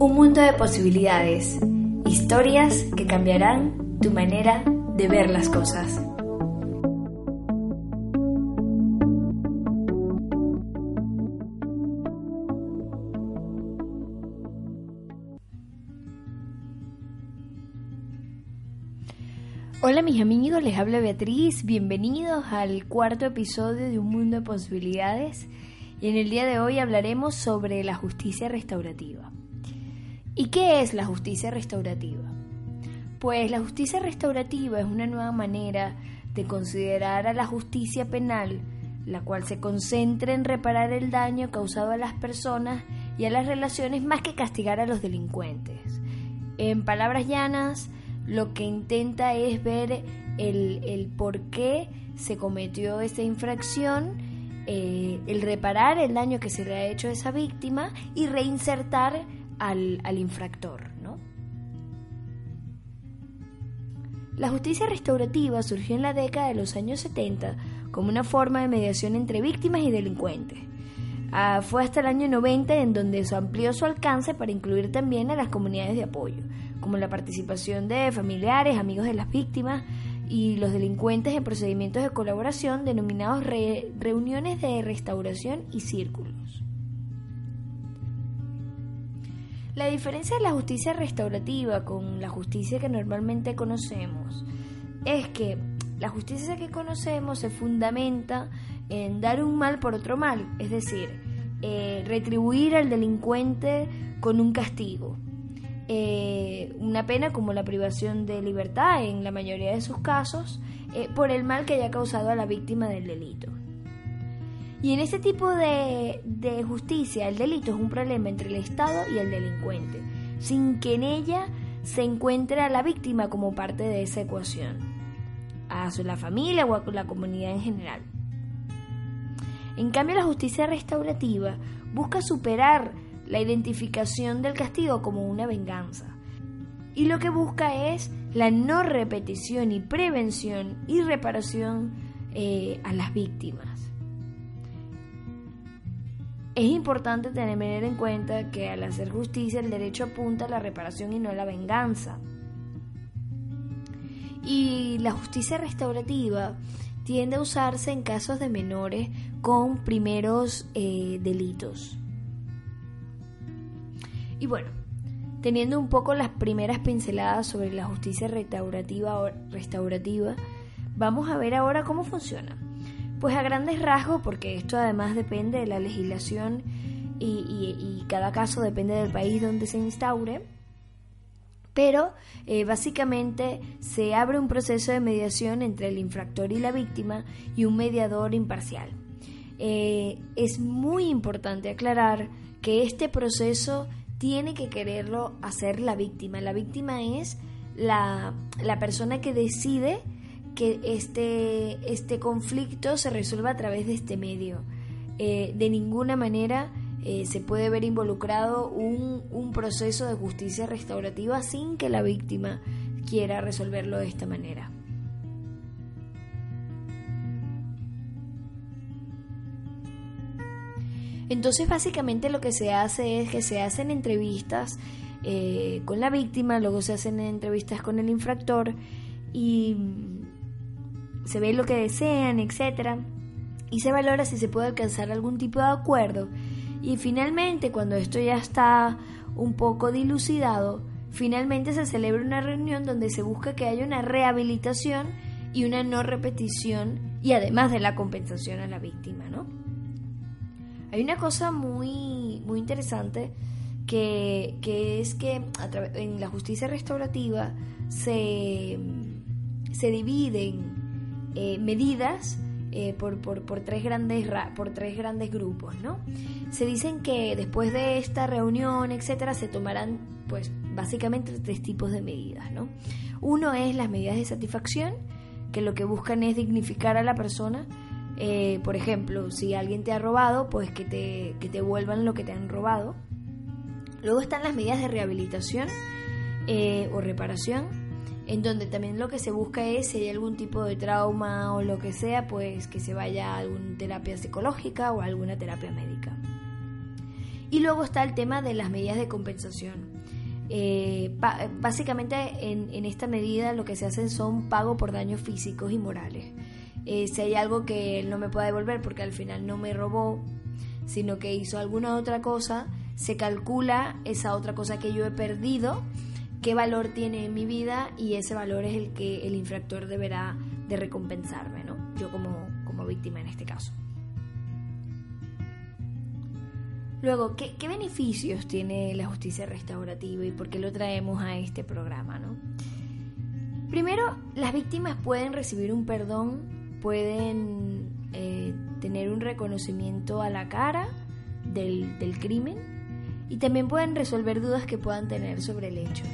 Un mundo de posibilidades, historias que cambiarán tu manera de ver las cosas. Hola mis amigos, les habla Beatriz, bienvenidos al cuarto episodio de Un Mundo de Posibilidades y en el día de hoy hablaremos sobre la justicia restaurativa. ¿Y qué es la justicia restaurativa? Pues la justicia restaurativa es una nueva manera de considerar a la justicia penal, la cual se concentra en reparar el daño causado a las personas y a las relaciones más que castigar a los delincuentes. En palabras llanas, lo que intenta es ver el, por qué se cometió esa infracción, eh, el reparar el daño que se le ha hecho a esa víctima y reinsertar al, al infractor. ¿no? La justicia restaurativa surgió en la década de los años 70 como una forma de mediación entre víctimas y delincuentes. Ah, fue hasta el año 90 en donde se amplió su alcance para incluir también a las comunidades de apoyo, como la participación de familiares, amigos de las víctimas y los delincuentes en procedimientos de colaboración denominados reuniones de restauración y círculos. La diferencia de la justicia restaurativa con la justicia que normalmente conocemos es que la justicia que conocemos se fundamenta en dar un mal por otro mal, es decir, eh, retribuir al delincuente con un castigo. Eh, una pena como la privación de libertad en la mayoría de sus casos eh, por el mal que haya causado a la víctima del delito. Y en este tipo de, de justicia el delito es un problema entre el Estado y el delincuente, sin que en ella se encuentre a la víctima como parte de esa ecuación, a la familia o a la comunidad en general. En cambio, la justicia restaurativa busca superar la identificación del castigo como una venganza. Y lo que busca es la no repetición y prevención y reparación eh, a las víctimas. Es importante tener en cuenta que al hacer justicia el derecho apunta a la reparación y no a la venganza. Y la justicia restaurativa tiende a usarse en casos de menores con primeros eh, delitos. Y bueno, teniendo un poco las primeras pinceladas sobre la justicia restaurativa, restaurativa vamos a ver ahora cómo funciona. Pues a grandes rasgos, porque esto además depende de la legislación y, cada caso depende del país donde se instaure, pero eh, básicamente se abre un proceso de mediación entre el infractor y la víctima y un mediador imparcial. Eh, es muy importante aclarar que este proceso tiene que quererlo hacer la víctima. La víctima es la, persona que decide que este, este conflicto se resuelva a través de este medio. Eh, de ninguna manera eh, se puede ver involucrado un, un proceso de justicia restaurativa sin que la víctima quiera resolverlo de esta manera. Entonces básicamente lo que se hace es que se hacen entrevistas eh, con la víctima, luego se hacen entrevistas con el infractor y se ve lo que desean, etcétera, y se valora si se puede alcanzar algún tipo de acuerdo y finalmente, cuando esto ya está un poco dilucidado, finalmente se celebra una reunión donde se busca que haya una rehabilitación y una no repetición y además de la compensación a la víctima, ¿no? Hay una cosa muy, muy interesante que, es que en la justicia restaurativa se, se dividen eh, medidas eh, por, por, tres grandes, por tres grandes grupos, ¿no? Se dicen que después de esta reunión, etcétera, se tomarán, pues, básicamente tres tipos de medidas, ¿no? Uno es las medidas de satisfacción, que lo que buscan es dignificar a la persona. Eh, por ejemplo, si alguien te ha robado, pues que te, que te vuelvan lo que te han robado. Luego están las medidas de rehabilitación eh, o reparación, en donde también lo que se busca es si hay algún tipo de trauma o lo que sea, pues que se vaya a alguna terapia psicológica o a alguna terapia médica. Y luego está el tema de las medidas de compensación. Eh, básicamente en, esta medida lo que se hace son pago por daños físicos y morales. Eh, si hay algo que él no me puede devolver porque al final no me robó, sino que hizo alguna otra cosa, se calcula esa otra cosa que yo he perdido, qué valor tiene en mi vida y ese valor es el que el infractor deberá de recompensarme, ¿no? Yo como, como víctima en este caso. Luego, ¿qué, beneficios tiene la justicia restaurativa y por qué lo traemos a este programa? ¿no? Primero, las víctimas pueden recibir un perdón, pueden eh, tener un reconocimiento a la cara del, crimen y también pueden resolver dudas que puedan tener sobre el hecho.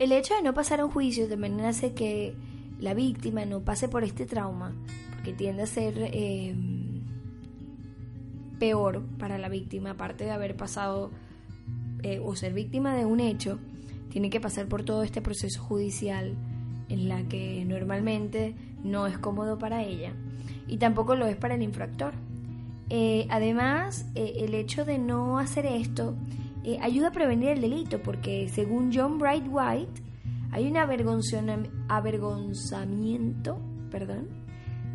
El hecho de no pasar a un juicio manera hace que la víctima no pase por este trauma, porque tiende a ser... Eh, peor para la víctima, aparte de haber pasado eh, o ser víctima de un hecho, tiene que pasar por todo este proceso judicial en la que normalmente no es cómodo para ella y tampoco lo es para el infractor. Eh, además, eh, el hecho de no hacer esto ayuda a prevenir el delito porque según John Bright White hay un avergonzamiento perdón,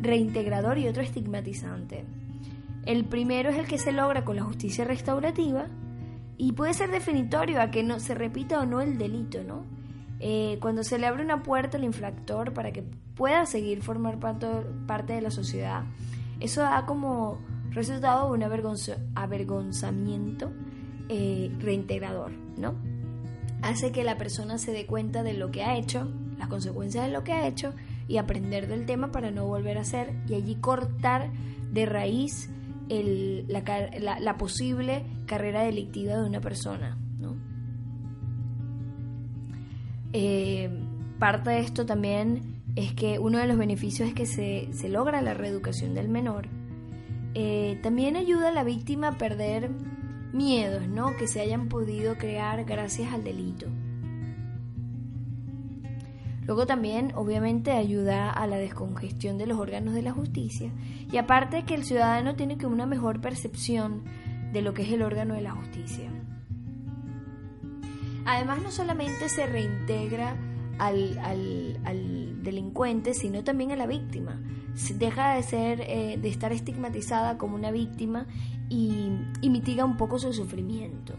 reintegrador y otro estigmatizante. El primero es el que se logra con la justicia restaurativa y puede ser definitorio a que no se repita o no el delito, ¿no? Eh, cuando se le abre una puerta al infractor para que pueda seguir formar parte de la sociedad, eso da como resultado un avergonzamiento eh, reintegrador, ¿no? Hace que la persona se dé cuenta de lo que ha hecho, las consecuencias de lo que ha hecho y aprender del tema para no volver a hacer y allí cortar de raíz la, posible carrera delictiva de una persona. Eh, parte de esto también es que uno de los beneficios es que se, logra la reeducación del menor. Eh, también ayuda a la víctima a perder miedos ¿no? que se hayan podido crear gracias al delito. Luego también, obviamente, ayuda a la descongestión de los órganos de la justicia y aparte que el ciudadano tiene que una mejor percepción de lo que es el órgano de la justicia. Además, no solamente se reintegra al, delincuente, sino también a la víctima. deja de ser, eh, de estar estigmatizada como una víctima y, y mitiga un poco su sufrimiento.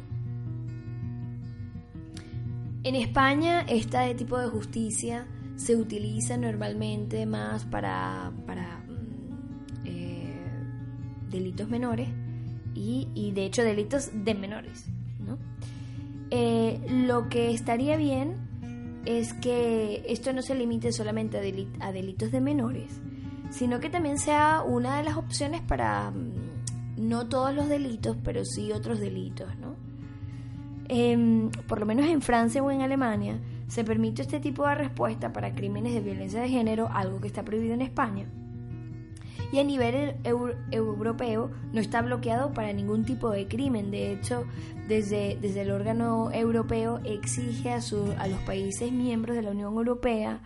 En España, este tipo de justicia se utiliza normalmente más para, para mm, eh, delitos menores y, de hecho delitos de menores. Eh, lo que estaría bien es que esto no se limite solamente a, delitos de menores, sino que también sea una de las opciones para mm, no todos los delitos, pero sí otros delitos, ¿no? Em, por lo menos en Francia o en Alemania, se permite este tipo de respuesta para crímenes de violencia de género, algo que está prohibido en España. Y a nivel europeo no está bloqueado para ningún tipo de crimen. De hecho, desde, desde el órgano europeo exige a, a los países miembros de la Unión Europea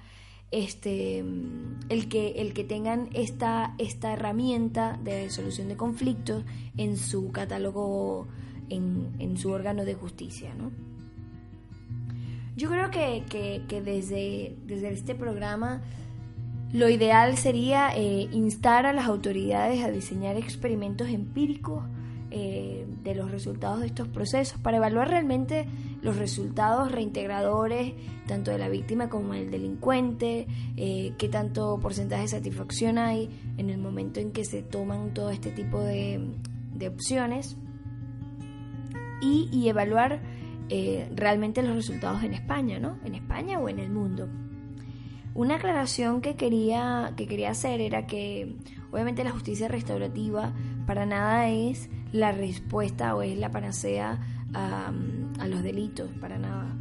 este, el, que, el que tengan esta, esta herramienta de solución de conflictos en su catálogo en, su órgano de justicia, ¿no? Yo creo que, desde, desde este programa lo ideal sería eh, instar a las autoridades a diseñar experimentos empíricos eh, de los resultados de estos procesos para evaluar realmente los resultados reintegradores tanto de la víctima como del delincuente, eh, qué tanto porcentaje de satisfacción hay en el momento en que se toman todo este tipo de, de opciones y, evaluar realmente los resultados en España, ¿no? En España o en el mundo. Una aclaración que quería, que quería hacer era que obviamente la justicia restaurativa para nada es la respuesta o es la panacea a, los delitos, para nada.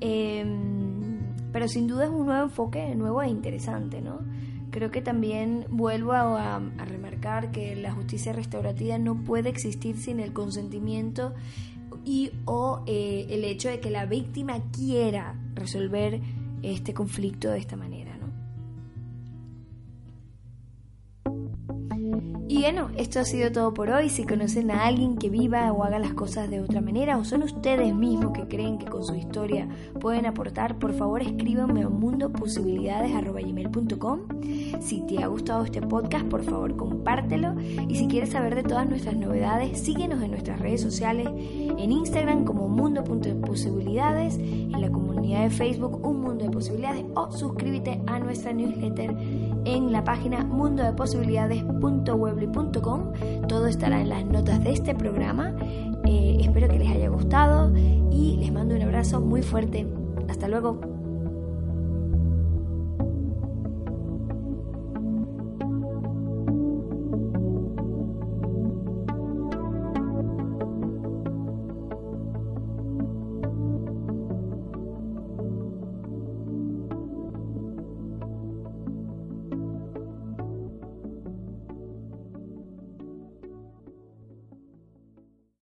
Em, pero sin duda es un nuevo enfoque, nuevo e interesante, ¿no? Creo que también vuelvo a, remarcar que la justicia restaurativa no puede existir sin el consentimiento y o eh, el hecho de que la víctima quiera resolver este conflicto de esta manera. ¿no? Y bueno, esto ha sido todo por hoy. Si conocen a alguien que viva o haga las cosas de otra manera, o son ustedes mismos que creen que con su historia pueden aportar, por favor escríbanme a mundoposibilidades.com. Si te ha gustado este podcast, por favor compártelo. Y si quieres saber de todas nuestras novedades, síguenos en nuestras redes sociales, en Instagram como mundo.posibilidades, en la comunidad de Facebook Un Mundo de Posibilidades o suscríbete a nuestra newsletter en la página mundodeposibilidades.web todo estará en las notas de este programa. Eh, espero que les haya gustado y les mando un abrazo muy fuerte. Hasta luego.